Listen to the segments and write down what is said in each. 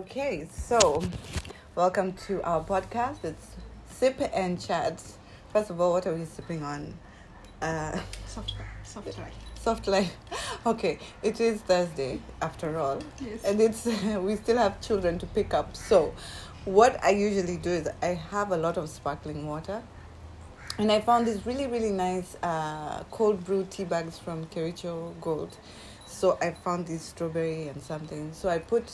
Okay, so welcome to our podcast. It's Sip and Chat. First of all, what are we sipping on? Uh, Soft, soft life. soft life. Okay, it is Thursday after all, Yes. and it's we still have children to pick up. So, what I usually do is I have a lot of sparkling water, and I found these really really nice uh, cold brew tea bags from Kericho Gold. So I found these strawberry and something. So I put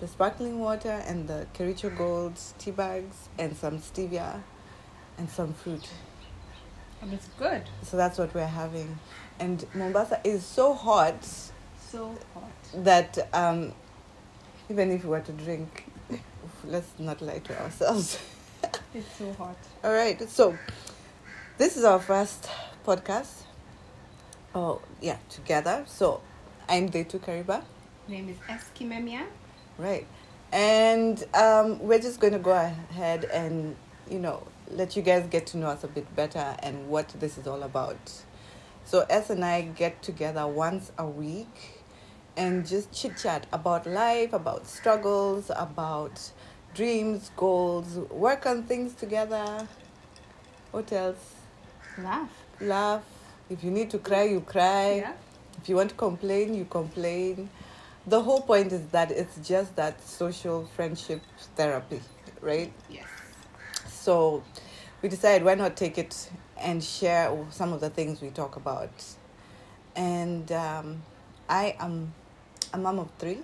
the sparkling water and the Kericho Gold tea bags and some stevia and some fruit. and it's good. So that's what we're having. And Mombasa is so hot So hot. that um, even if we were to drink, let's not lie to ourselves. It's so hot. All right, so this is our first podcast. Oh, yeah, together. So I'm Detu Kariba, My Name is Eskimemia. Right? And um, we're just going to go ahead and, you know, let you guys get to know us a bit better and what this is all about. So S and I get together once a week and just chit chat about life, about struggles, about dreams, goals, work on things together. What else? Laugh. Laugh. If you need to cry, you cry. Yeah. If you want to complain, you complain. The whole point is that it's just that social friendship therapy, right? Yes. So we decided why not take it and share some of the things we talk about. And um, I am a mom of three,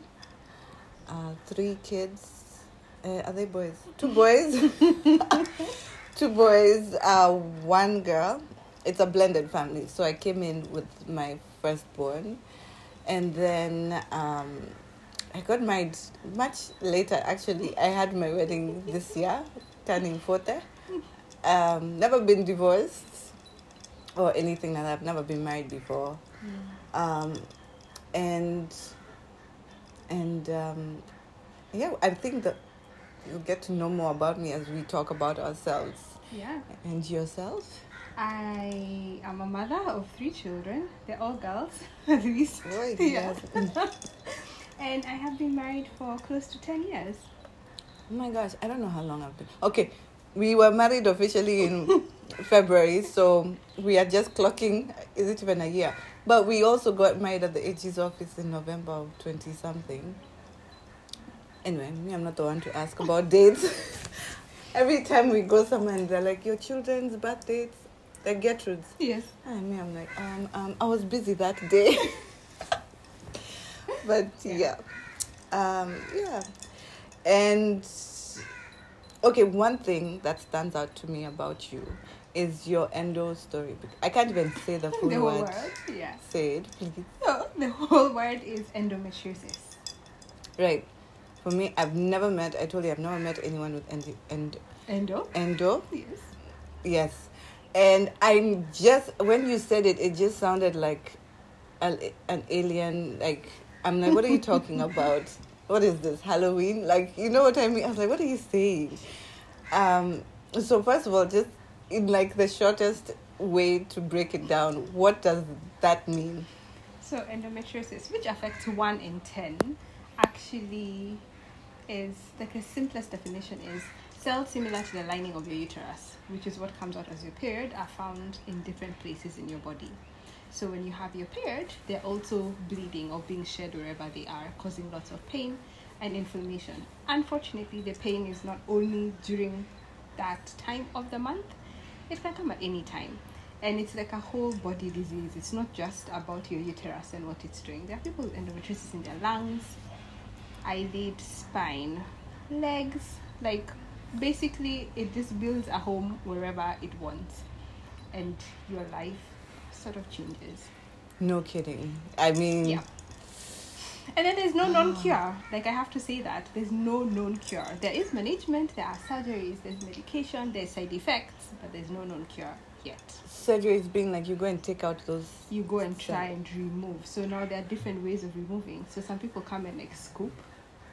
uh, three kids. Uh, are they boys? Two boys. Two boys, uh, one girl. It's a blended family. So I came in with my firstborn. And then um, I got married much later, actually. I had my wedding this year, turning 40. Um, never been divorced or anything like that. I've never been married before. Um, and and um, yeah, I think that you'll get to know more about me as we talk about ourselves Yeah. and yourself. I am a mother of three children. They're all girls, at least. Yeah. yes. And I have been married for close to 10 years. Oh my gosh, I don't know how long I've been. Okay, we were married officially in February, so we are just clocking. Is it even a year? But we also got married at the AG's office in November of twenty something. Anyway, me, I'm not the one to ask about dates. Every time we go somewhere, and they're like, "Your children's birth dates." Like Gertrude's. Yes. And me, I'm like, um, um, I was busy that day. but yeah. Um, yeah. And okay, one thing that stands out to me about you is your endo story. I can't even say the full the whole word. word. Yeah. Say it, please. So the whole word is endometriosis. Right. For me, I've never met. I told you, I've never met anyone with. Endo. Endo? endo. Yes. Yes. And I'm just when you said it, it just sounded like an, an alien. Like I'm like, what are you talking about? What is this Halloween? Like you know what I mean? I was like, what are you saying? Um. So first of all, just in like the shortest way to break it down, what does that mean? So endometriosis, which affects one in ten, actually is like the simplest definition is cells similar to the lining of your uterus, which is what comes out as your period, are found in different places in your body. So when you have your period, they're also bleeding or being shed wherever they are, causing lots of pain and inflammation. Unfortunately, the pain is not only during that time of the month, it can come at any time. And it's like a whole body disease. It's not just about your uterus and what it's doing. There are people with endometriosis in their lungs, eyelid, spine, legs. Like basically, it just builds a home wherever it wants, and your life sort of changes. No kidding. I mean, Yeah. And then there's no known cure. Like I have to say that there's no known cure. There is management, there are surgeries, there's medication, there's side effects, but there's no known cure yet. surgery is being like you go and take out those. You go and try and remove. So now there are different ways of removing. So some people come and like scoop,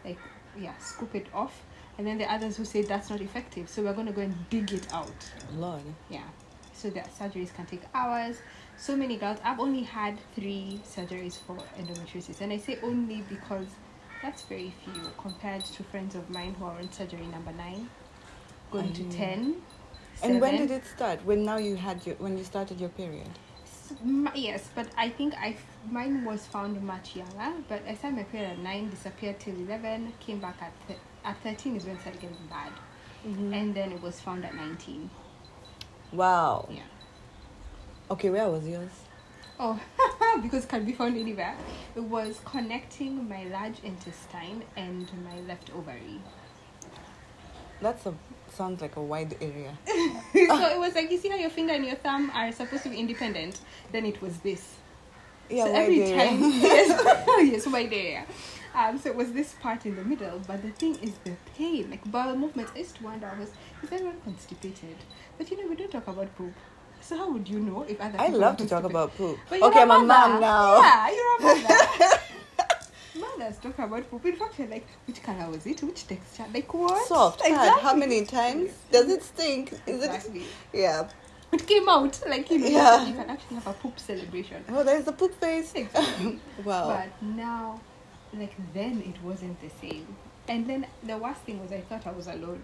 like yeah, scoop it off, and then the others who say that's not effective. So we're gonna go and dig it out. Lord. Yeah. So the surgeries can take hours. So many girls. I've only had three surgeries for endometriosis, and I say only because That's very few compared to friends of mine who are on surgery number nine, going to Mm. 10. And when did it start? When now you had your when you started your period? Yes, but I think I mine was found much younger. But I started my period at nine, disappeared till eleven, came back at at thirteen is when it started getting bad, Mm-hmm. and then it was found at nineteen. Wow. Yeah. Okay, where was yours? Oh, because it can be found anywhere. It was connecting my large intestine and my left ovary. That's a sounds like a wide area. so it was like you see how your finger and your thumb are supposed to be independent. Then it was this. Yeah, so every area. time, yes, yes, wide area. Um, so it was this part in the middle, but the thing is the pain, like bowel movements. I used to wonder, was is everyone constipated? But you know, we don't talk about poop. So how would you know if other I love to talk about poop. Okay, I'm a mom now. Yeah, you're a mother. Mothers talk about poop. In fact, you're like, which color was it? Which texture? Like what? Soft, hard. How many times? Does it stink? Is Exactly. it? Yeah. It came out like you know. Yeah. You can actually have a poop celebration. Oh, there's the poop face. Exactly. wow. But now, like then, it wasn't the same. And then the worst thing was I thought I was alone.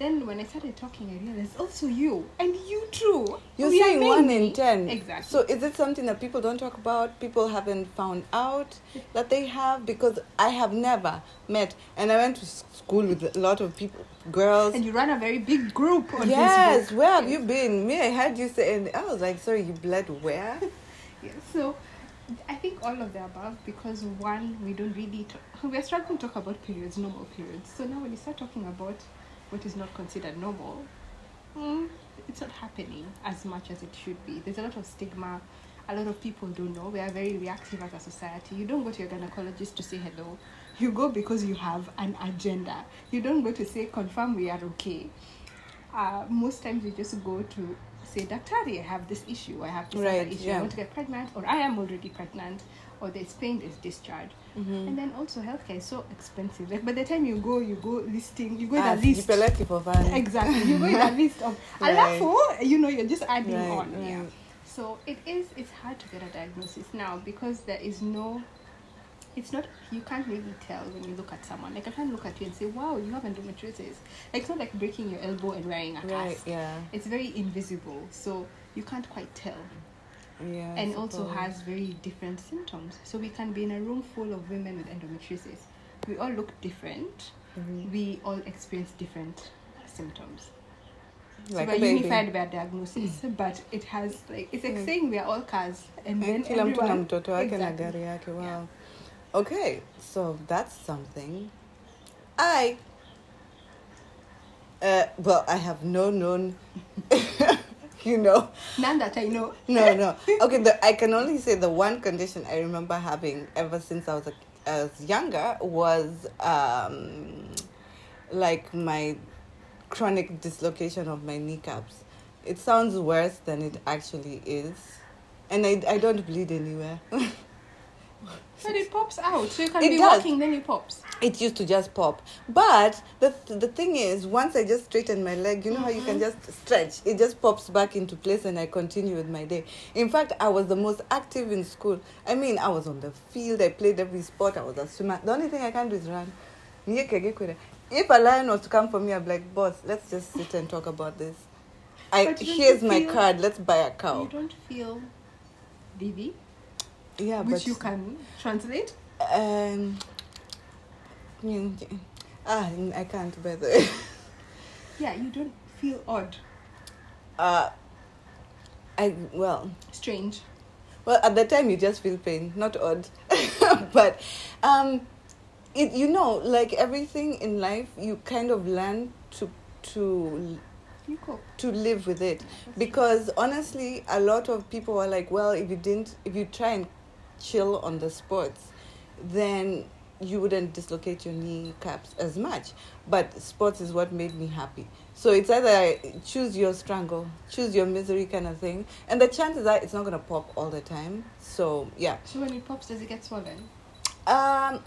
Then when I started talking, I realized oh, also you and you too. You're We saying one in ten. Exactly. So is it something that people don't talk about? People haven't found out that they have because I have never met, and I went to school with a lot of people, girls. and you run a very big group on yes, Facebook. where have you been? Me, I heard you say, and I was like, sorry, you bled where? yes. so I think all of the above because one, we don't really talk, we're struggling to talk about periods, normal periods. So now when you start talking about what is not considered normal, mm, it's not happening as much as it should be. There's a lot of stigma. A lot of people don't know. We are very reactive as a society. You don't go to your gynecologist to say hello. You go because you have an agenda. You don't go to say confirm we are okay. Uh, most times you just go to say, Daktari, I have this issue, I have this Right, issue, yeah. I want to get pregnant, or I am already pregnant, or there's pain, there's discharge. Mm-hmm. And then also healthcare is so expensive. Like by the time you go, you go listing, you go Ah, in a list. jipeleke for fun. Exactly. You go in a list of Right. alafu, you know, you're just adding Right, on. right. Yeah. So it is it's hard to get a diagnosis now because there is no it's not you can't really tell when you look at someone. Like I can't look at you and say, Wow, you have endometriosis. Like it's not like breaking your elbow and wearing a Right, cast. yeah. It's very invisible, so you can't quite tell. Yeah. I and also has very different symptoms. So we can be in a room full of women with endometriosis. We all look different. Mhm. We all experience different symptoms. like so we're unified by a diagnosis, but it has like it's like Mm. saying we are all cars, and then And kila mtu na everyone- mtoto wake na Exactly. wow Yeah. Okay so that's something. I uh, well i have no known you know. None that I know. no no. Okay the, i can only say the one condition i remember having ever since i was a, I was younger was um like my chronic dislocation of my kneecaps. It sounds worse than it actually is. And i, I don't bleed anywhere But it pops out, so you can It be does. walking, then it pops. it used to just pop. But the the thing is once i just straighten my leg you know how you can mm-hmm. just stretch? It just pops back into place and i continue with my day. In fact i was the most active in school. I mean i was on the field. I played every sport. I was a swimmer. The only thing i can do is run. If a lion was to come for me i'd be like boss let's just sit and talk about this. I here's my feel- card. Let's buy a cow. You don't feel DV, yeah which but you can translate. um ah i can't by the way. Yeah, you don't feel odd, Uh, I well, strange. well at the time you just feel pain, not odd, but um, it you know like everything in life you kind of learn to to to live with it. Because honestly a lot of people are like well if you didn't if you try and chill on the sports then you wouldn't dislocate your kneecaps as much. But sports is what made me happy. So it's either choose your strangle choose your misery kind of thing. And the chances are it's not going to pop all the time. So yeah. So when it pops, does it get swollen? um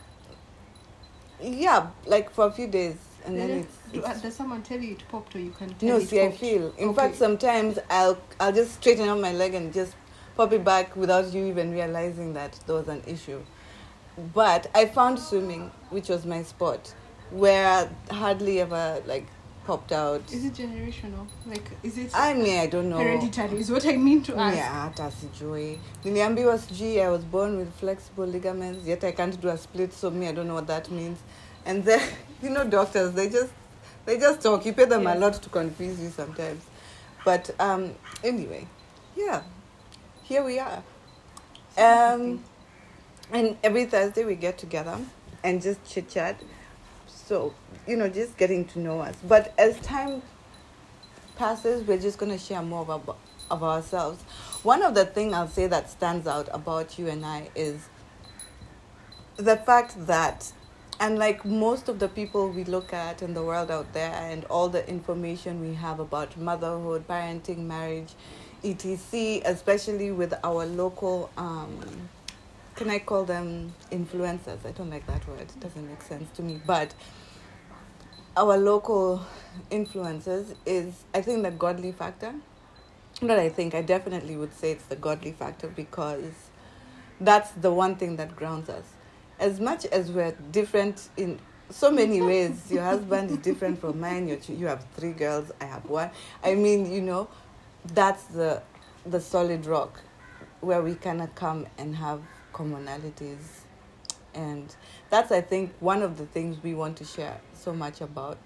yeah like for a few days and then it's, it's uh, does someone tell you it popped, or you can tell No, it see, I feel. In Okay. fact, sometimes I'll I'll just straighten up my leg and just pop back without you even realizing that there was an issue. but I found swimming, which was my sport, where I hardly ever like popped out. Is it generational? Like, is it I mean, I don't know. hereditary? Is what I mean to ask. Yeah, hata sijui. Niliambiwa sijui I was born with flexible ligaments, yet I can't do a split, so me, I don't know what that means. And then, you know, doctors, they just, they just talk. You pay them a lot to confuse you sometimes. But um, anyway, yeah, here we are. Um, and every Thursday we get together and just chit chat. So, you know, just getting to know us. But as time passes, we're just going to share more our, of ourselves. One of the things I'll say that stands out about you and I is the fact that, unlike most of the people we look at in the world out there and all the information we have about motherhood, parenting, marriage, etc., especially with our local, um, can I call them influencers? I don't like that word, it doesn't make sense to me. But our local influencers is, I think, the godly factor. Not I think, I definitely would say it's the godly factor because that's the one thing that grounds us. As much as we're different in so many ways, your husband is different from mine. You have three girls, I have one. I mean, you know, that's the the solid rock where we kind of come and have commonalities, and that's I think one of the things we want to share so much about.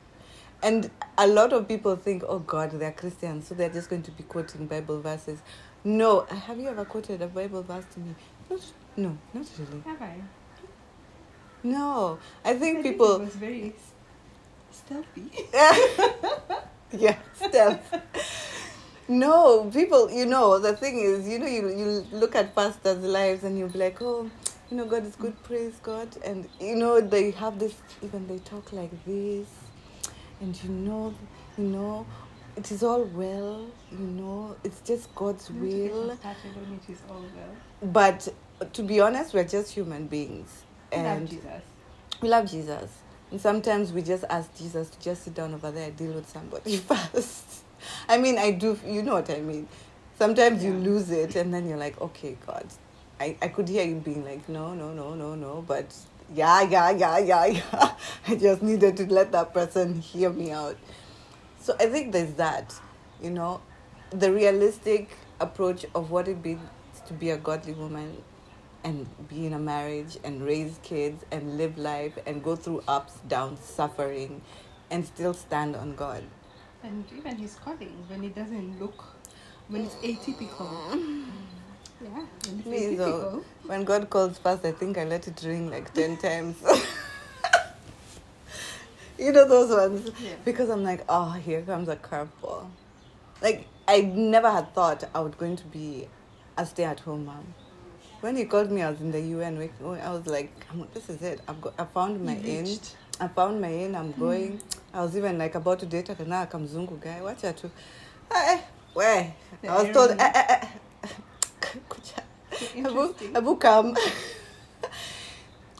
And a lot of people think, oh God, they're Christians, so they're just going to be quoting Bible verses. No, have you ever quoted a Bible verse to me? Not, no, not really. Have I? No, I think I people. it was very stealthy. yeah, stealth. No, people, you know, the thing is, you know, you, you look at pastors' lives and you'll be like, oh, you know, God is good, praise God. And, you know, they have this, even they talk like this. And, you know, you know, it is all well, you know, it's just God's Not will. us started on it is all well. But to be honest, we're just human beings. And We love Jesus. we love Jesus. And sometimes we just ask Jesus to just sit down over there and deal with somebody first. I mean, I do, you know what I mean. Sometimes you lose it and then you're like, okay, God. I, I could hear you being like, no, no, no, no, no. But yeah, yeah, yeah, yeah, yeah. I just needed to let that person hear me out. So I think there's that, you know, the realistic approach of what it means to be a godly woman and be in a marriage and raise kids and live life and go through ups, downs, suffering, and still stand on God. And even his calling, when it doesn't look, when it's atypical. Mm. Yeah, when it's atypical. when God calls first, I think I let it ring like 10 times. you know those ones? Yeah. Because I'm like, oh, here comes a curveball. Like, I never had thought I was going to be a stay at home mom. When he called me, I was in the UN. I was like, this is it. I've got, I found my reached. I found my in. I'm going. I was even like about to date a kana kamzungu guy. Watch you to. Eh, where? I was told. Eh, eh, eh. Abu. Abu come.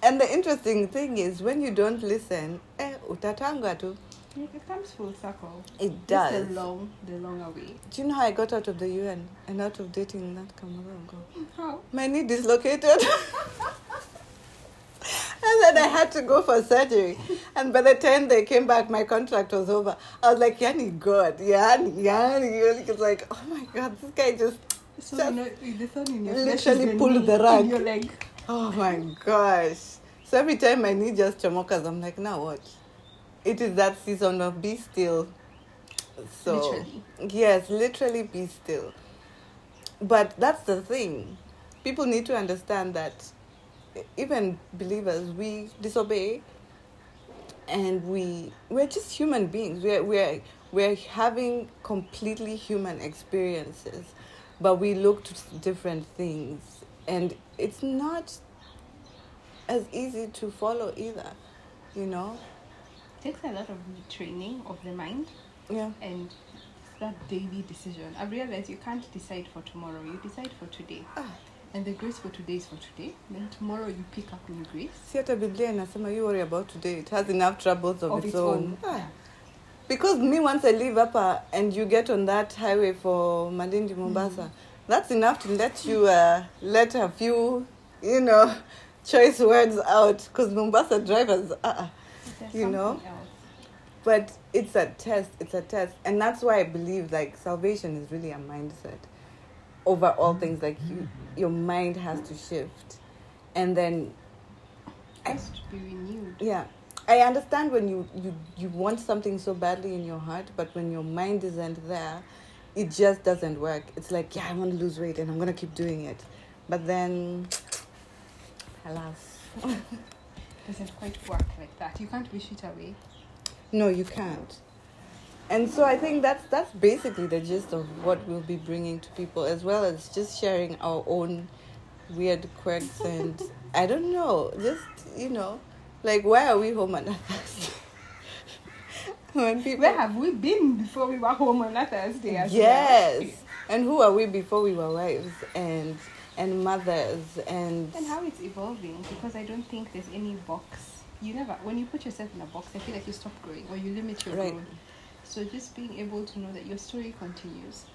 and the interesting thing is when you don't listen, eh, utatanga tu. It comes full circle. It does. the long, the longer way. Do you know how I got out of the UN and out of dating that Cameroon? How? My knee dislocated. and then I had to go for surgery. And by the time they came back, my contract was over. I was like, Yani, God, Yani, Yani. It's like, oh my God, this guy just, So Just you know, the thorn in your literally pulled the rug. Your leg. oh my gosh. So every time my knee just chomokas, I'm like, now what? It is that season of be still. So, Literally. yes, literally be still. But that's the thing. People need to understand that even believers, we disobey and we we're just human beings. We're we're we're having completely human experiences, but we look to different things, and it's not as easy to follow either. You know, it takes a lot of training of the mind yeah. and that daily decision. I realize you can't decide for tomorrow. You decide for today. Ah. And the grace for today is for today. Then tomorrow you pick up new grace. Si hata Biblia inasema you worry about today. It has enough troubles of, Of its, its own. own. Ah. Because me, once I leave Upper and you get on that highway for Malindi, Mombasa, that's enough to let you uh, let a few, you know, choice words out because Mombasa drivers, uh, You know? else. but it's a test. It's a test, and that's why I believe like salvation is really a mindset over all things. Like you, your mind has to shift, and then Has to be renewed. yeah. I understand when you, you, you want something so badly in your heart, but when your mind isn't there, it just doesn't work. It's like, yeah, I want to lose weight and I'm going to keep doing it. But then, alas. Doesn't quite work like that. You can't wish it away. No, you can't. And so I think that's that's basically the gist of what we'll be bringing to people, as well as just sharing our own weird quirks and I don't know, just you know, like why are we home on Thursday? when people Where have we been before we were home on a Thursday as yes, well? and who are we before we were wives and and mothers and And how it's evolving because I don't think there's any box. You never, when you put yourself in a box, I feel like you stop growing or you limit your Right. growth. So just being able to know that your story continues.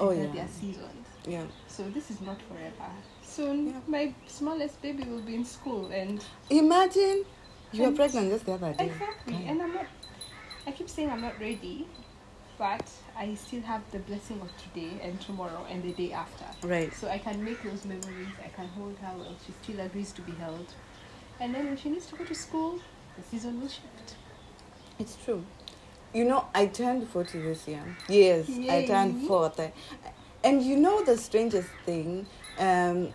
Oh, and Oh, that yeah. there are seasons. yeah. So this is not forever. Soon, Yeah. my smallest baby will be in school, and Imagine you were pregnant just the other day. exactly. Kind. And I'm not. I keep saying I'm not ready, but I still have the blessing of today and tomorrow and the day after. Right. So I can make those memories. I can hold her well. She still agrees to be held. And then when she needs to go to school, the season will shift. It's true. You know, I turned 40 this year. Yes, I turned 40. And you know the strangest thing? Um,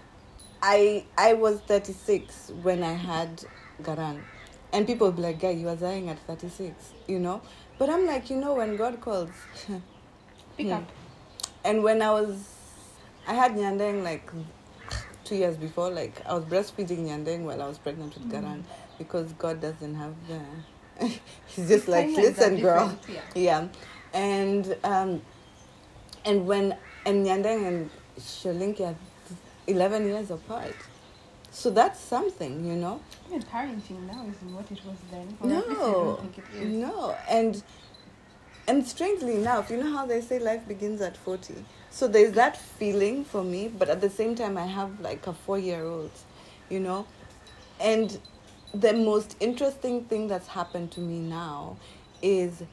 I I was 36 when I had Garang. And people would be like, guy, you were dying at 36, you know? But I'm like, you know, when God calls. Pick Hmm. up. and when I was, I had Nyandeng like two years before, like I was breastfeeding Nyandeng while I was pregnant with Garang because God doesn't have the. He's just like, listen, girl. Yeah. Yeah, and um, and when and Nyandeng and Sholinki are eleven years apart, so that's something, you know. Even parenting now isn't what it was then. Or No, don't think it is. no, and and strangely enough, you know how they say life begins at forty. So there's that feeling for me, but at the same time, I have like a four-year-old, you know, and the most interesting thing that's happened to me now is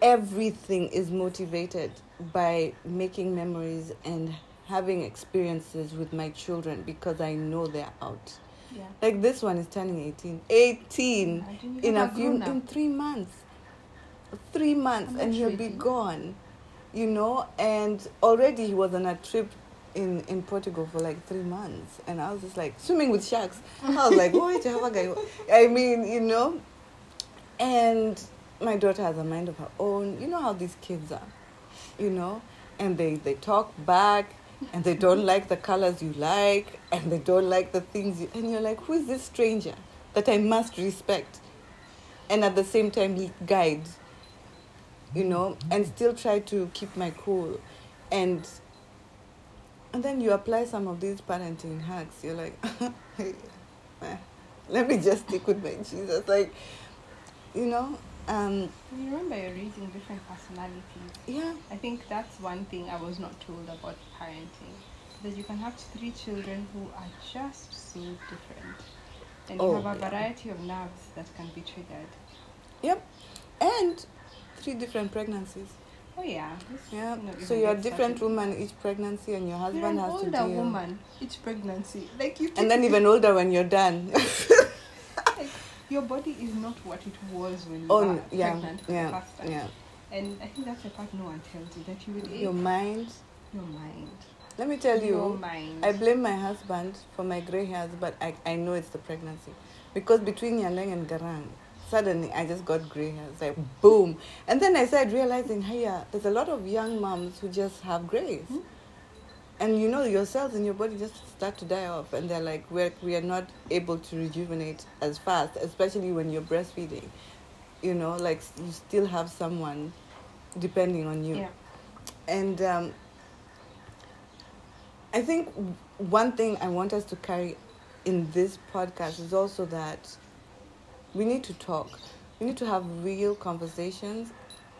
everything is motivated by making memories and having experiences with my children because I know they're out. Yeah. Like this one is turning 18. 18 in a few in 3 months. 3 months and he'll be gone. You know, and already he was on a trip in in Portugal for like 3 months and I was just like swimming with sharks. I was like, "Why Jehovah guy?" I mean, you know, and my daughter has a mind of her own. You know how these kids are, you know, and they they talk back and they don't like the colors you like and they don't like the things you, and you're like, who is this stranger that I must respect, and at the same time guide, you know, and still try to keep my cool, and. And then you apply some of these parenting hacks. You're like, let me just stick with my Jesus. Like, you know, um, You remember you're raising different personalities. yeah, I think that's one thing I was not told about parenting. That you can have three children who are just so different. And you Oh, have a yeah. variety of nerves that can be triggered. yep, and three different pregnancies. Oh yeah. Yeah, so you're a different started. woman each pregnancy, and your husband an has to older deal. woman each pregnancy. Like you And then even older when you're done. like, your body is not what it was when you oh, were yeah, pregnant for the yeah, first time. yeah. And I think that's the part no one tells you that you will Your mind. your mind. Let me tell Your you, mind. I blame my husband for my gray hairs, but I, I know it's the pregnancy. Because between Nyandeng and Garang, suddenly I just got gray hairs, like boom. And then I started realizing, hey, yeah, there's a lot of young moms who just have grays. Hmm? And you know, your cells in your body just start to die off, and they're like, we're, we are not able to rejuvenate as fast, especially when you're breastfeeding. You know, like you still have someone depending on you. Yeah. And um, I think one thing I want us to carry in this podcast is also that we need to talk. We need to have real conversations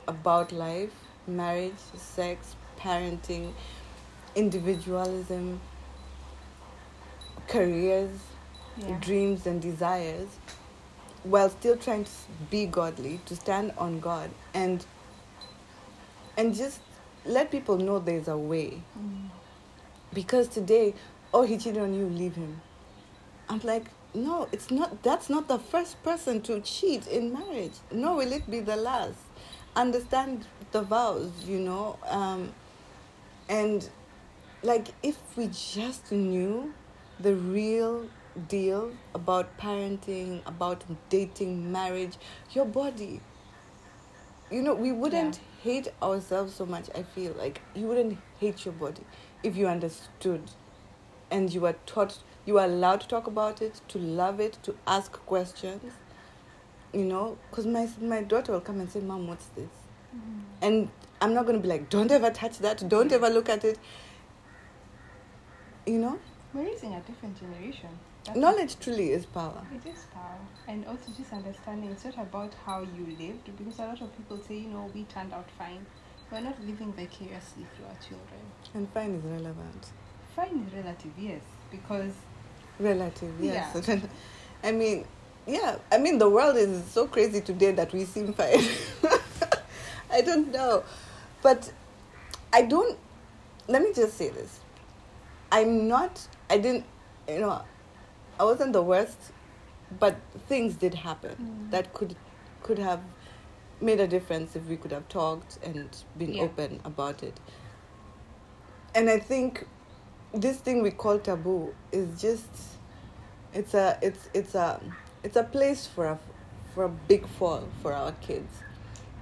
about life, marriage, sex, parenting, individualism, careers, Yeah. dreams and desires while still trying to be godly to stand on god and and just let people know there's a way Mm. because today oh he cheated on you leave him i'm like no it's not that's not the first person to cheat in marriage. Nor will it be the last. Understand the vows you know um, and like if we just knew the real deal about parenting about dating marriage your body you know we wouldn't hate ourselves so much i feel. Like you wouldn't hate your body if you understood and you were taught you are allowed to talk about it to love it to ask questions you know because my my daughter will come and say mom what's this Mm. and i'm not going to be like don't ever touch that don't ever look at it you know We're raising a different generation. That's knowledge truly is power It is power. And also just understanding it's not about how you lived because a lot of people say, you know, we turned out fine. We're not living vicariously through our children. and fine is relevant Fine is relative, yes, because relative yes Yeah. i mean yeah i mean the world is so crazy today that we seem fine i don't know but i don't let me just say this i'm not i didn't you know i wasn't the worst but things did happen Mm. that could could have made a difference if we could have talked and been Yeah. open about it and i think this thing we call taboo is just it's a it's it's a it's a place for a for a big fall for our kids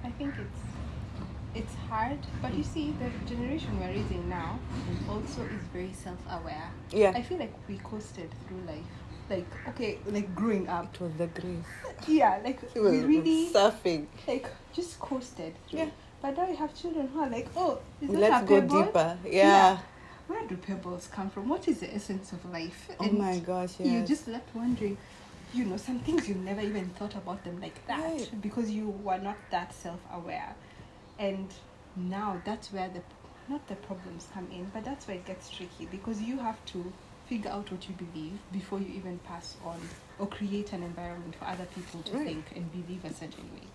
I think it's it's hard. But you see, the generation we're raising now also is very self-aware. yeah I feel like we coasted through life. Like okay, like growing up. it was the grace Yeah, like we really surfing like just coasted through. Yeah. But now you have children who are like, oh, is that let's a go deeper yeah. Yeah. Where do pebbles come from? What is the essence of life? oh my gosh yes. You just left wondering, you know, some things you never even thought about them like that Right. because you were not that self-aware, and now that's where the not the problems come in, but that's where it gets tricky because you have to figure out what you believe before you even pass on or create an environment for other people to Right. think and believe a certain way.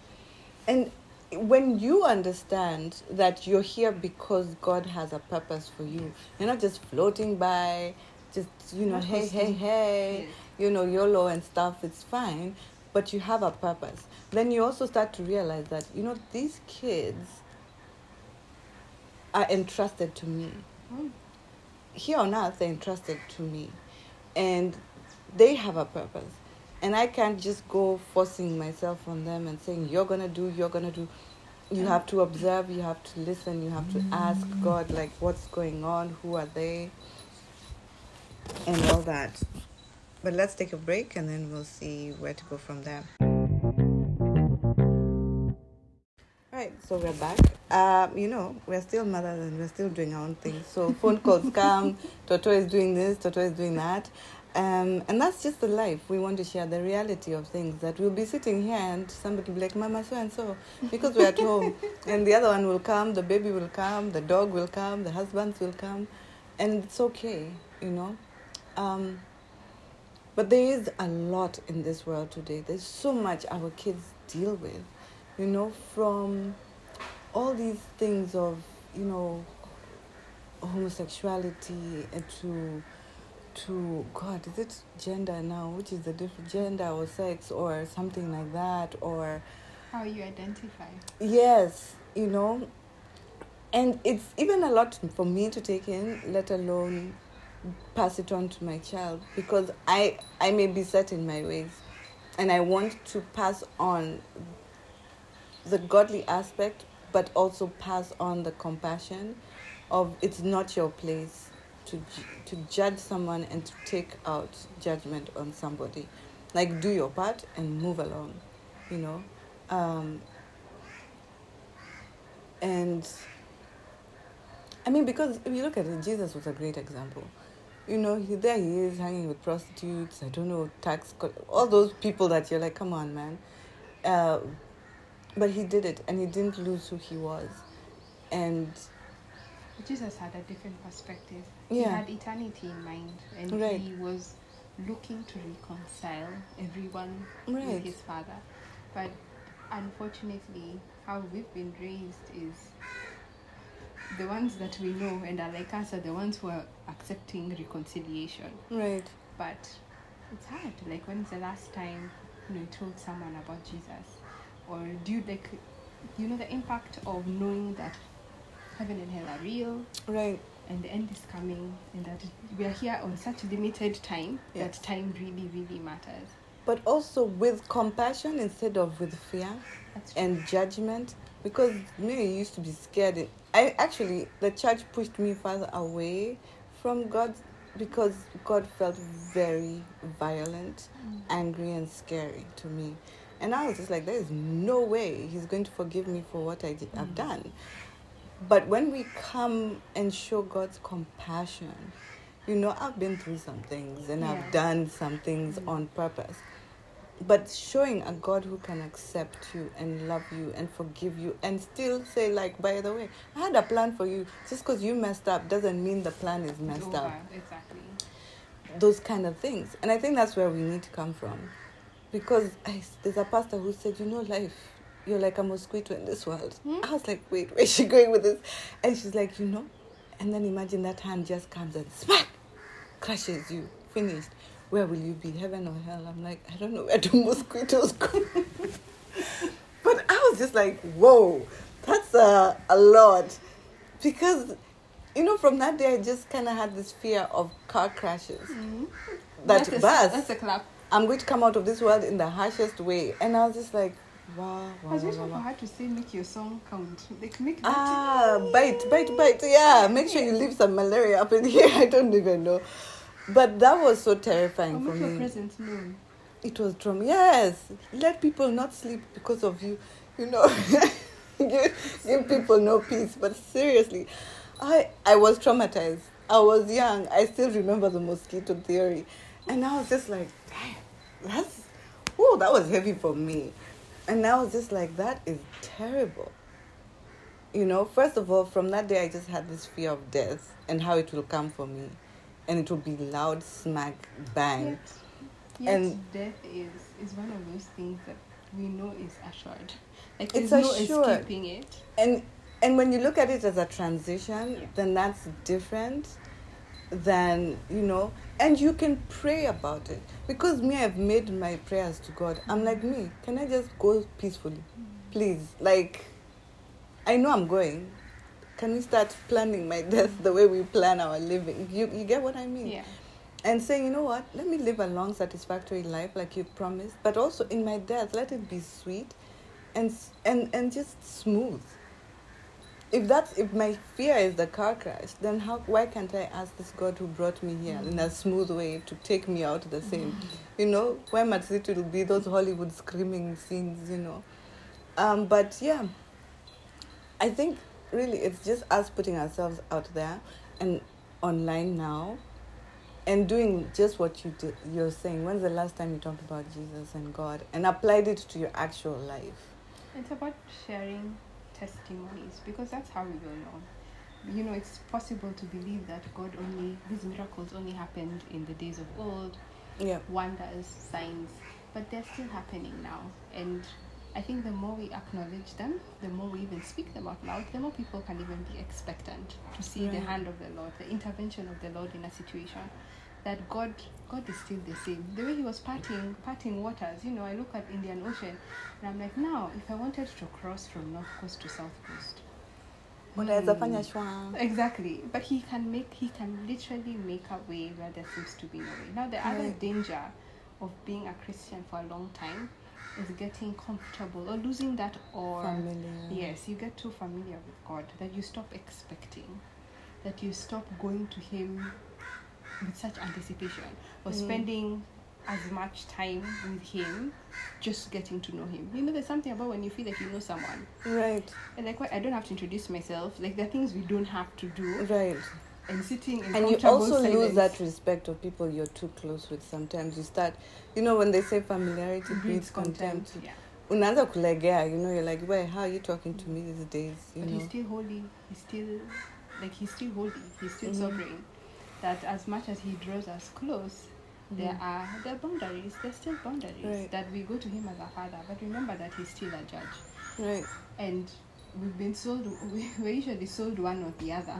And when you understand that you're here because God has a purpose for you, you're not just floating by, just, you know, hey, hey, hey, you know, YOLO and stuff, it's fine, but you have a purpose. Then you also start to realize that, you know, these kids are entrusted to me. Oh, Here on earth, they're entrusted to me. And they have a purpose. And I can't just go forcing myself on them and saying, you're to do, you're to do. You have to observe, you have to listen, you have to ask God, like, what's going on, who are they, and all that. But let's take a break and then we'll see where to go from there. Right, so we're back. Um, you know, we're still mothers and we're still doing our own thing. So phone calls come, Toto is doing this, Toto is doing that. Um, and that's just the life. We want to share the reality of things that we'll be sitting here and somebody will be like, Mama, so and so, because we're at home. And the other one will come, the baby will come, the dog will come, the husbands will come. And it's okay, you know. Um, but there is a lot in this world today. There's so much our kids deal with, you know, from all these things of, you know, homosexuality to to God, is it gender now? Which is the different gender or sex or something like that or how you identify. Yes, you know, and it's even a lot for me to take in, let alone pass it on to my child because I I may be set in my ways, and I want to pass on the godly aspect, but also pass on the compassion of it's not your place to to judge someone and to take out judgment on somebody, like do your part and move along, you know. Um, and I mean, because if you look at it, Jesus was a great example. You know, he, there he is hanging with prostitutes, I don't know, tax, all those people that you're like, come on, man. Uh, but he did it and he didn't lose who he was. And Jesus had a different perspective. He had eternity in mind, and Right. he was looking to reconcile everyone Right. with his father. But unfortunately, how we've been raised is the ones that we know and are like us are the ones who are accepting reconciliation. Right. But it's hard. Like, when's the last time you know you told someone about Jesus, or do you like, you know, the impact of knowing that heaven and hell are real Right. and the end is coming, and that we are here on such limited time Yes. that time really, really matters. But also with compassion instead of with fear and judgment. Because me, I used to be scared. I actually, the church pushed me further away from God because God felt very violent, Mm. angry, and scary to me. And I was just like, there is no way He's going to forgive me for what I did, I've Mm. done. But when we come and show God's compassion, you know, I've been through some things and Yeah. I've done some things Mm. on purpose. But showing a God who can accept you and love you and forgive you and still say, like, by the way, I had a plan for you. Just because you messed up doesn't mean the plan is messed over. up. Exactly. Those kind of things. And I think that's where we need to come from. Because I, there's a pastor who said, you know, life, you're like a mosquito in this world. Hmm? I was like, wait, where's she going with this? And she's like, you know, and then imagine that hand just comes and smack, crushes you, finished. Where will you be, heaven or hell? I'm like, I don't know where do mosquitoes go. but I was just like, whoa, that's a, a lot. Because, you know, from that day, I just kind of had this fear of car crashes. Mhm. That that's a, bus, That's a clap. I'm going to come out of this world in the harshest way. And I was just like, wow, I wow, wow, waiting wow, for wow. her to say, make your song count. Like, make. Ah, bite, bite, bite. Yeah, make sure you leave some malaria up in here. I don't even know. But that was so Or terrifying for make your me. presence known. It was trauma. Yes, let people not sleep because of you. You know, give, give people no peace. But seriously, I I was traumatized. I was young. I still remember the mosquito theory, and I was just like, damn, that's oh, that was heavy for me. And I was just like, that is terrible. You know, first of all, from that day, I just had this fear of death and how it will come for me. And it will be loud, smack, bang. Yet, yet And- death is is one of those things that we know is assured. Like It's no assured. escaping it. and and when you look at it as a transition Yeah. then that's different than you know and you can pray about it. Because me i've made my prayers to god. I'm like me can i just go peacefully? Please like i know i'm going. Can we start planning my death the way we plan our living? You you get what i mean? Yeah. and saying, you know what, let me live a long, satisfactory life like you promised, but also in my death, let it be sweet and and and just smooth. If that's if my fear is the car crash, then how why can't I ask this God who brought me here in a smooth way to take me out the same? You know, where my city will be those Hollywood screaming scenes, you know. Um, but yeah, I think really it's just us putting ourselves out there and online now and doing just what you did, you're saying. When's the last time you talked about Jesus and God and applied it to your actual life? It's about sharing testimonies because that's how we will know. You know, it's possible to believe that God only, these miracles only happened in the days of old, Yeah. wonders, signs, but they're still happening now. And I think the more we acknowledge them, the more we even speak them out loud, the more people can even be expectant to see the hand of the Lord, the intervention of the Lord in a situation. That God, God is still the same. The way He was parting, parting waters. You know, I look at Indian Ocean, and I'm like, now, if I wanted to cross from North Coast to South Coast, Unaweza hmm. fanya shwa. Exactly, but he can make he can literally make a way where there seems to be no way. Now the other danger of being a Christian for a long time is getting comfortable or losing that or Familiar. yes, you get too familiar with God that you stop expecting, that you stop going to Him with such anticipation or Mm. spending as much time with Him, just getting to know Him. You know, there's something about when you feel like you know someone. Right, And like, what I don't have to introduce myself. Like, there are things we don't have to do right. and sitting in And you also lose that respect of people you're too close with. Sometimes you start, you know, when they say familiarity breeds contempt. contempt. Yeah. Unaanza kulegea, you know, you're like, where, how are you talking to me these days? You But know. he's still holy. He's still like he's still holy. He's still Mhm. sovereign. That as much as he draws us close, There are there are boundaries. There's still boundaries Right. that we go to him as our father, but remember that he's still a judge, Right. and we've been sold. we- We're usually sold one or the other.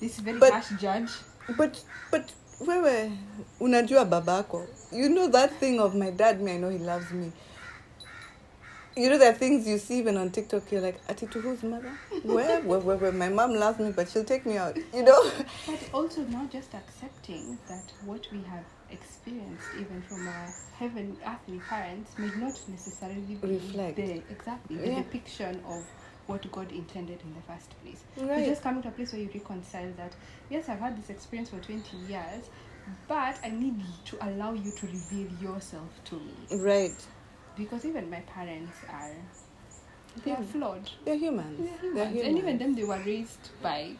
This very But- harsh judge. But but wewe unajua babako. You know that thing of my dad, me I know he loves me. You know there are things you see even on TikTok, you're like, Ati to whose mother? Where? where, where, where? My mom loves me, but she'll take me out. You know? But also not just accepting that what we have experienced, even from our heaven earthly parents, may not necessarily be Reflect. the exactly the Yeah. depiction of what God intended in the first place. Right. You just come to a place where you reconcile that yes, I've had this experience for twenty years, but I need to allow you to reveal yourself to me Right. Because even my parents are they are flawed. They're humans. They're humans. They're and even them they were raised by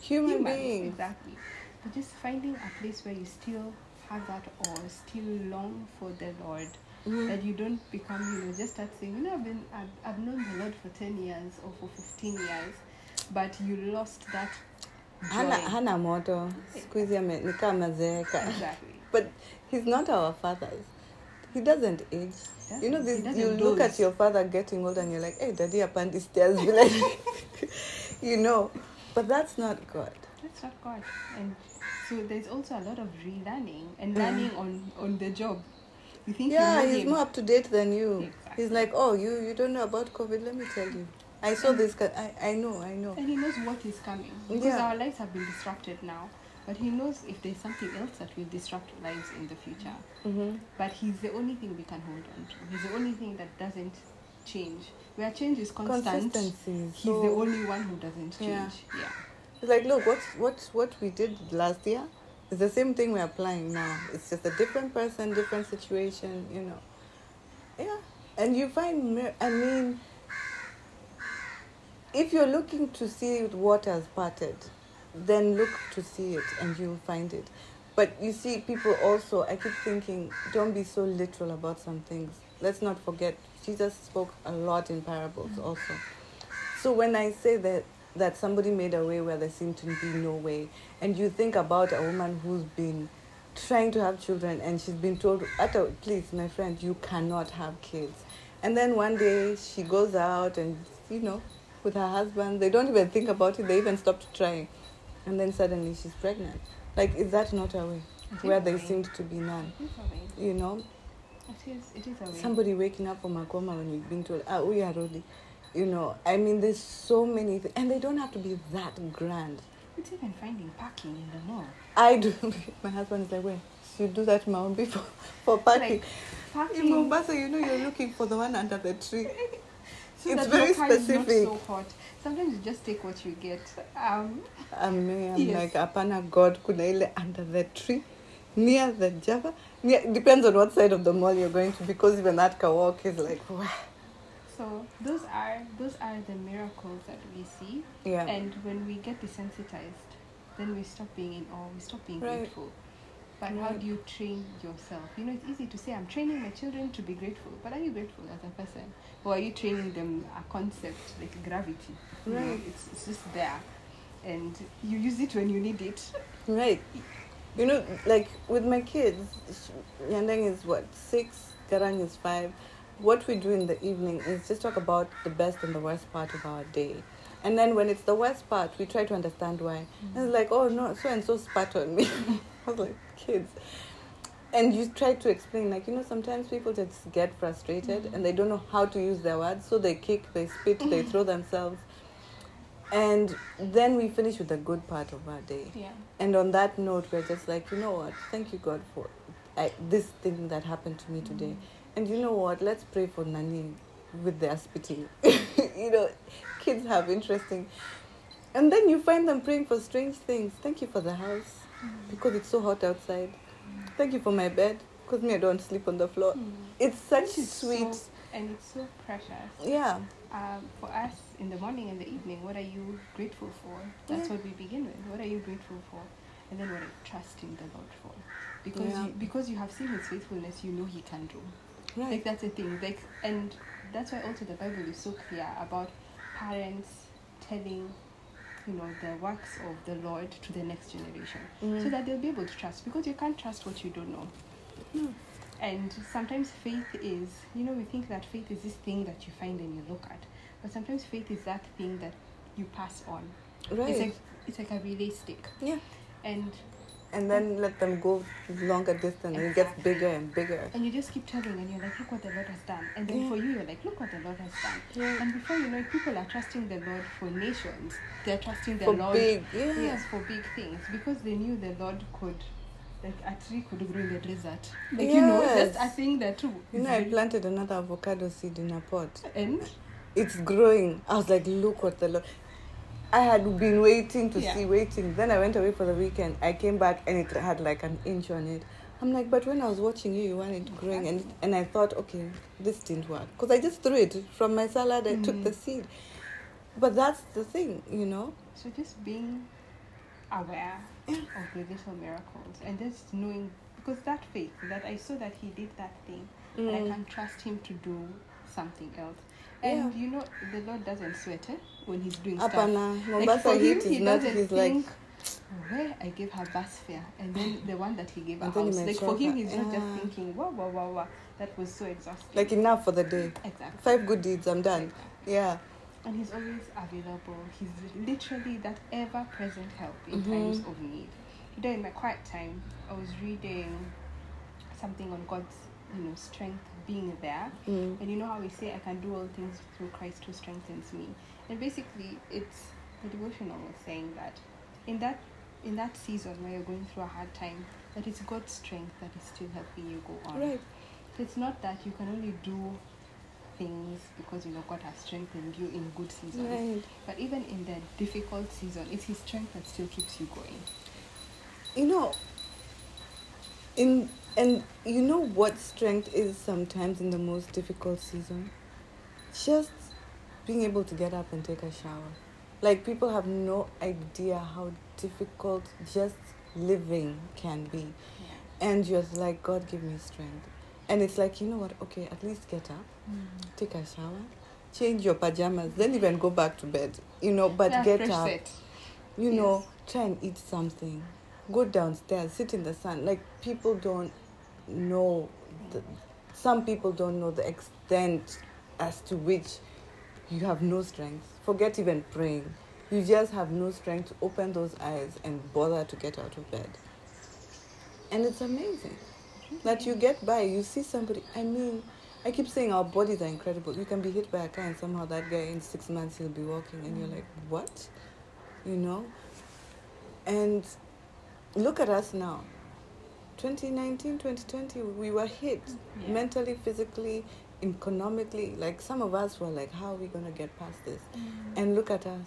human humans, beings. Exactly. But just finding a place where you still have that awe, still long for the Lord, Mhm. that you don't become, you know, just start saying, you know, I've been, I've, I've known the Lord for 10 years or for 15 years, but you lost that hana, hana moto siku hizi ame- ni kama Exactly. but he's not our fathers he doesn't age you know this you look at your father getting old and you're like hey daddy apandi stairs be like you know but that's not god That's not God. And so there's also a lot of relearning and learning on, on the job. You think yeah you he's him. more up to date than you Exactly. he's like oh you you don't know about covid let me tell you i saw this guy i i know i know And he knows what is coming. Because Yeah. our lives have been disrupted now. But he knows if there's something else that will disrupt lives in the future. mm-hmm. But he's the only thing we can hold on to. He's the only thing that doesn't change. Where change is constant, consistency he's so- the only one who doesn't change. Yeah. Yeah. It's like, look, what's what what we did last year is the same thing we're applying now. It's just a different person, different situation, you know. Yeah, and you find, I mean, if you're looking to see what has parted, then look to see it, and you'll find it. But you see, people also, I keep thinking, don't be so literal about some things. Let's not forget, Jesus spoke a lot in parables mm. also. So when I say that that somebody made a way where there seemed to be no way, and you think about a woman who's been trying to have children and she's been told, "Ato, please, my friend, you cannot have kids," and then one day she goes out and you know, with her husband, they don't even think about it. They even stopped trying, and then suddenly she's pregnant. Like, is that not a way where there seemed to be none? It is a way. You know, It is, it is a way. somebody waking up from a coma when you've been told, ah, we are ready. You know, I mean, there's so many things, and they don't have to be that grand. It's even finding parking in the mall. I do. My husband is like, wait, you do that Mount before for parking. Like, parking. In Mombasa, you know, you're looking for the one under the tree. it's very your car is specific. not so hot. Sometimes you just take what you get. Um, I'm, me, I'm Yes. like, apana God, kuna ile under the tree, near the Java. Near, depends on what side of the mall you're going to, because even that walk is like, wow. so those are those are the miracles that we see. Yeah. And when we get desensitized, then we stop being in awe, we stop being Right. grateful. But how do you train yourself? You know, it's easy to say, I'm training my children to be grateful, but are you grateful as a person? Or are you training them a concept like gravity? You know, Right. it's, it's just there. And you use it when you need it. Right. You know, like with my kids, Nyandeng is what, six, Garang is five. What we do in the evening is just talk about the best and the worst part of our day. And then when it's the worst part, we try to understand why. And it's like, oh no, so and so spat on me. I was like, kids. And you try to explain, like, you know, sometimes people just get frustrated mm-hmm. and they don't know how to use their words. So they kick, they spit, they mm-hmm. throw themselves. And then we finish with the good part of our day. Yeah. And on that note, we're just like, you know what? Thank you, God, for I, this thing that happened to me today. Mm-hmm. And you know what? Let's pray for Nani with their spitting. you know, kids have interesting. And then you find them praying for strange things. Thank you for the house because it's so hot outside. Thank you for my bed because me, I don't sleep on the floor. It's such sweet. so- and it's so precious. yeah. Um, for us in the morning and the evening, what are you grateful for? That's Yeah. what we begin with. What are you grateful for? And then what are you trusting the Lord for? Because Yeah. you, because you have seen His faithfulness, you know He can do. Right. Like that's the thing. Like and that's why also the Bible is so clear about parents telling you know the works of the Lord to the next generation, Mm. so that they'll be able to trust because you can't trust what you don't know. Hmm. And sometimes faith is, you know, we think that faith is this thing that you find and you look at, but sometimes faith is that thing that you pass on. Right. It's like it's like a relay stick, yeah. and And then let them go longer distance and it gets bigger and bigger. and you just keep telling, and you're like, look what the Lord has done, and then Yeah. for you, you're like, look what the Lord has done. Yeah. And before you know it, people are trusting the Lord for nations. They're trusting the For Lord big, yeah. yes, for big things because they knew the Lord could, like a tree could grow in the desert. Like you know, Yes. that's a thing that too. You know, I planted another avocado seed in a pot. and It's growing. I was like, look what the Lord. I had been waiting to Yeah. see, waiting. Then I went away for the weekend. I came back and it had like an inch on it. I'm like, but when I was watching you, you wanted it growing, and and I thought, okay, this didn't work because I just threw it from my salad. I took Mm. the seed, but that's the thing, you know. so just being aware Yeah. of the little miracles and just knowing because that faith that I saw that he did that thing and I Mm. can trust him to do something else. And you know the Lord doesn't sweat eh, when he's doing stuff. Apana, Like for him, he not. doesn't He's like, think where I gave her bus fare and then the one that he gave her And then he house. Like for him, he's not just thinking, wow, wow, wow, wow. That was so exhausting. like enough for the day. exactly. Five good deeds, I'm done. Exactly. Yeah. And he's always available. He's literally that ever-present help in Mhm. times of need. Today, in my quiet time, I was reading something on God's, you know, strength being there. Mm. And you know how we say, I can do all things through Christ who strengthens me. And basically, it's the devotional was saying that in that in that season where you're going through a hard time, that it's God's strength that is still helping you go on. Right. It's not that you can only do things because you know God has strengthened you in good seasons. Right. But even in the difficult season, it's His strength that still keeps you going. you know in and you know what strength is sometimes in the most difficult season? Just being able to get up and take a shower. Like people have no idea how difficult just living can be. And you're like god give me strength. And it's like you know what? Okay at least get up mm-hmm. take a shower change your pajamas then even go back to bed you know but Yeah, get up. set. you know try and eat something. Go downstairs sit in the sun. Like people don't know the, some people don't know the extent as to which you have no strength. Forget even praying. You just have no strength to open those eyes and bother to get out of bed. And it's amazing that you get by you see somebody i mean i keep saying our bodies are incredible. You can be hit by a car and somehow that guy in six months he'll be walking and you're like what? You know? And look at us now 2019 2020 we were hit Yeah. mentally physically economically like some of us were like how are we going to get past this and look at us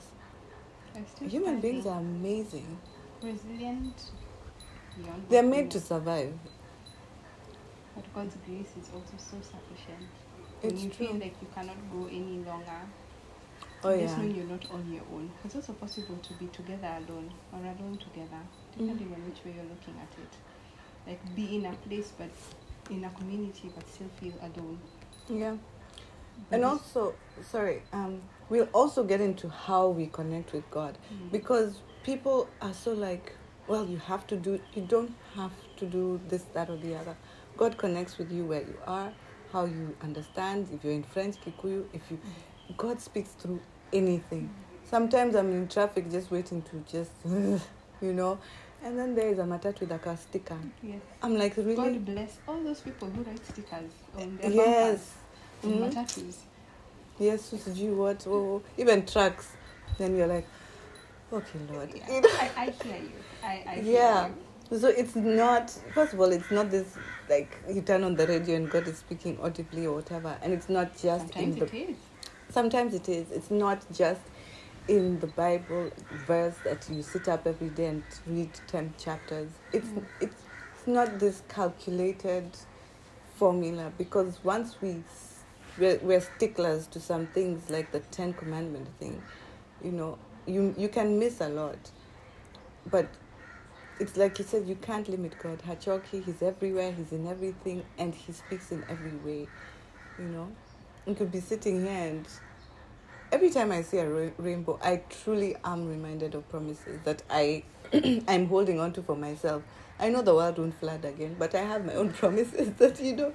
human beings are amazing resilient. they're made to survive But God's grace is also so sufficient. When it's you true feel like you cannot go any longer, oh just yeah know you're not on your own. It's also possible to be together alone or alone together, depending Mm. on which way you're looking at it. Like be in a place but in a community but still feel alone. yeah. But and also sorry um we'll also get into how we connect with god. Mm. because people are so like well you have to do you don't have to do this that or the other. God connects with you where you are how you understand if you're in french kikuyu if you god speaks through anything. Sometimes i'm in traffic just waiting to just you know and then there is a matatu with a car sticker Yes. i'm like really God bless all those people who write stickers on their yes bumpers and Mhm. matatus. yes sijui what oh, even trucks then you're like okay lord Yeah. You know? I, I hear you. I, I hear Yeah. you. So it's not, first of all, it's not this like you turn on the radio and God is speaking audibly or whatever. And it's not just Sometimes in the. it is. Sometimes it is. It's not just in the Bible verse that you sit up every day and read 10 chapters. It's, Mm. it's, not this calculated formula because once we, we're, we're sticklers to some things like the Ten Commandment thing, you know, you, you can miss a lot. But it's like you said, you can't limit God. Hachoki, He's everywhere, He's in everything, and He speaks in every way. You know, you could be sitting here and every time I see a ra- rainbow, I truly am reminded of promises that I I'm holding on to for myself. I know the world won't flood again, but I have my own promises that you know.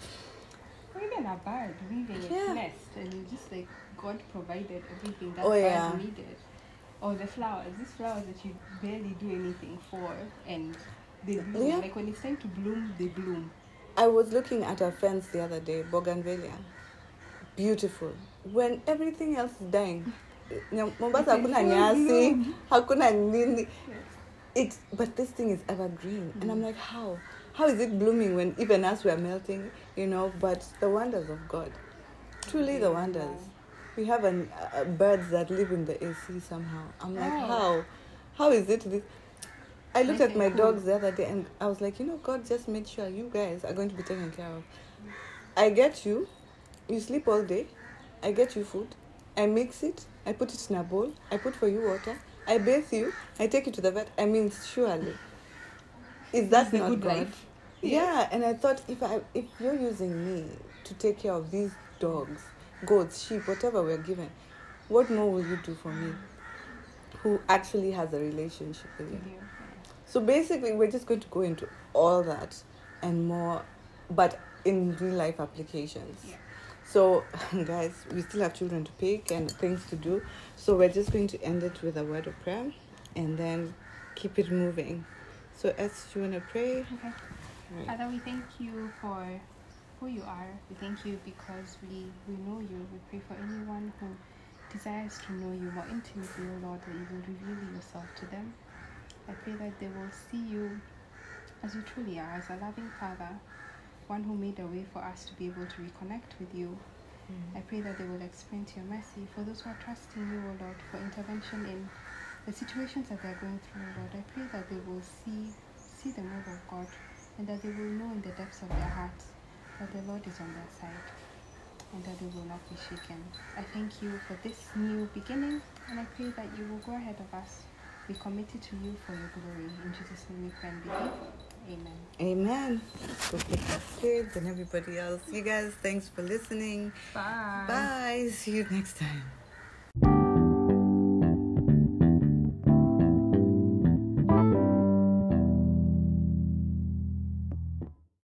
Even a bird weaving its Yeah. nest and you just like God provided everything that Oh, bird yeah. needed. Or the flowers, these flowers that you barely do anything for and they bloom. Yeah. Like when it's time to bloom, they bloom. I was looking at a fence the other day, bougainvillea, beautiful. When everything else is dying, Nyam- Mombasa It's hakuna nyasi, hakuna nini. It, but this thing is evergreen, and I'm Mm. like, how? How is it blooming when even us we are melting? You know, but the wonders of God, truly the wonders. We have an, uh, birds that live in the AC somehow. I'm like, Oh. how? How is it this? I looked at my dogs the other day and I was like, you know, God just made sure you guys are going to be taken care of. I get you, you sleep all day, I get you food, I mix it, I put it in a bowl, I put for you water, I bathe you, I take you to the vet. I mean, surely. Is that the not good God? life. Yeah, and I thought if I if you're using me to take care of these dogs, goats, sheep, whatever we're given, what more will you do for me? Who actually has a relationship with you? You. So basically, we're just going to go into all that and more, but in real life applications. Yeah. So, guys, we still have children to pick and things to do. So, we're just going to end it with a word of prayer and then keep it moving. So, S, you want to pray? Okay. Right. Father, we thank you for who you are. We thank you because we, we know you. We pray for anyone who desires to know you more intimately, O Lord, that you will reveal yourself to them. I pray that they will see you as you truly are, as a loving Father, one who made a way for us to be able to reconnect with you. Mm. I pray that they will experience your mercy. For those who are trusting you, O Lord, for intervention in the situations that they're going through, Lord, I pray that they will see see the move of God and that they will know in the depths of their hearts that the Lord is on their side and that they will not be shaken. I thank you for this new beginning and I pray that you will go ahead of us. We commit it to you for your glory. In Jesus' name we pray and believe. Amen. Amen. Go pick up kids and everybody else. You guys, thanks for listening. Bye. Bye. See you next time.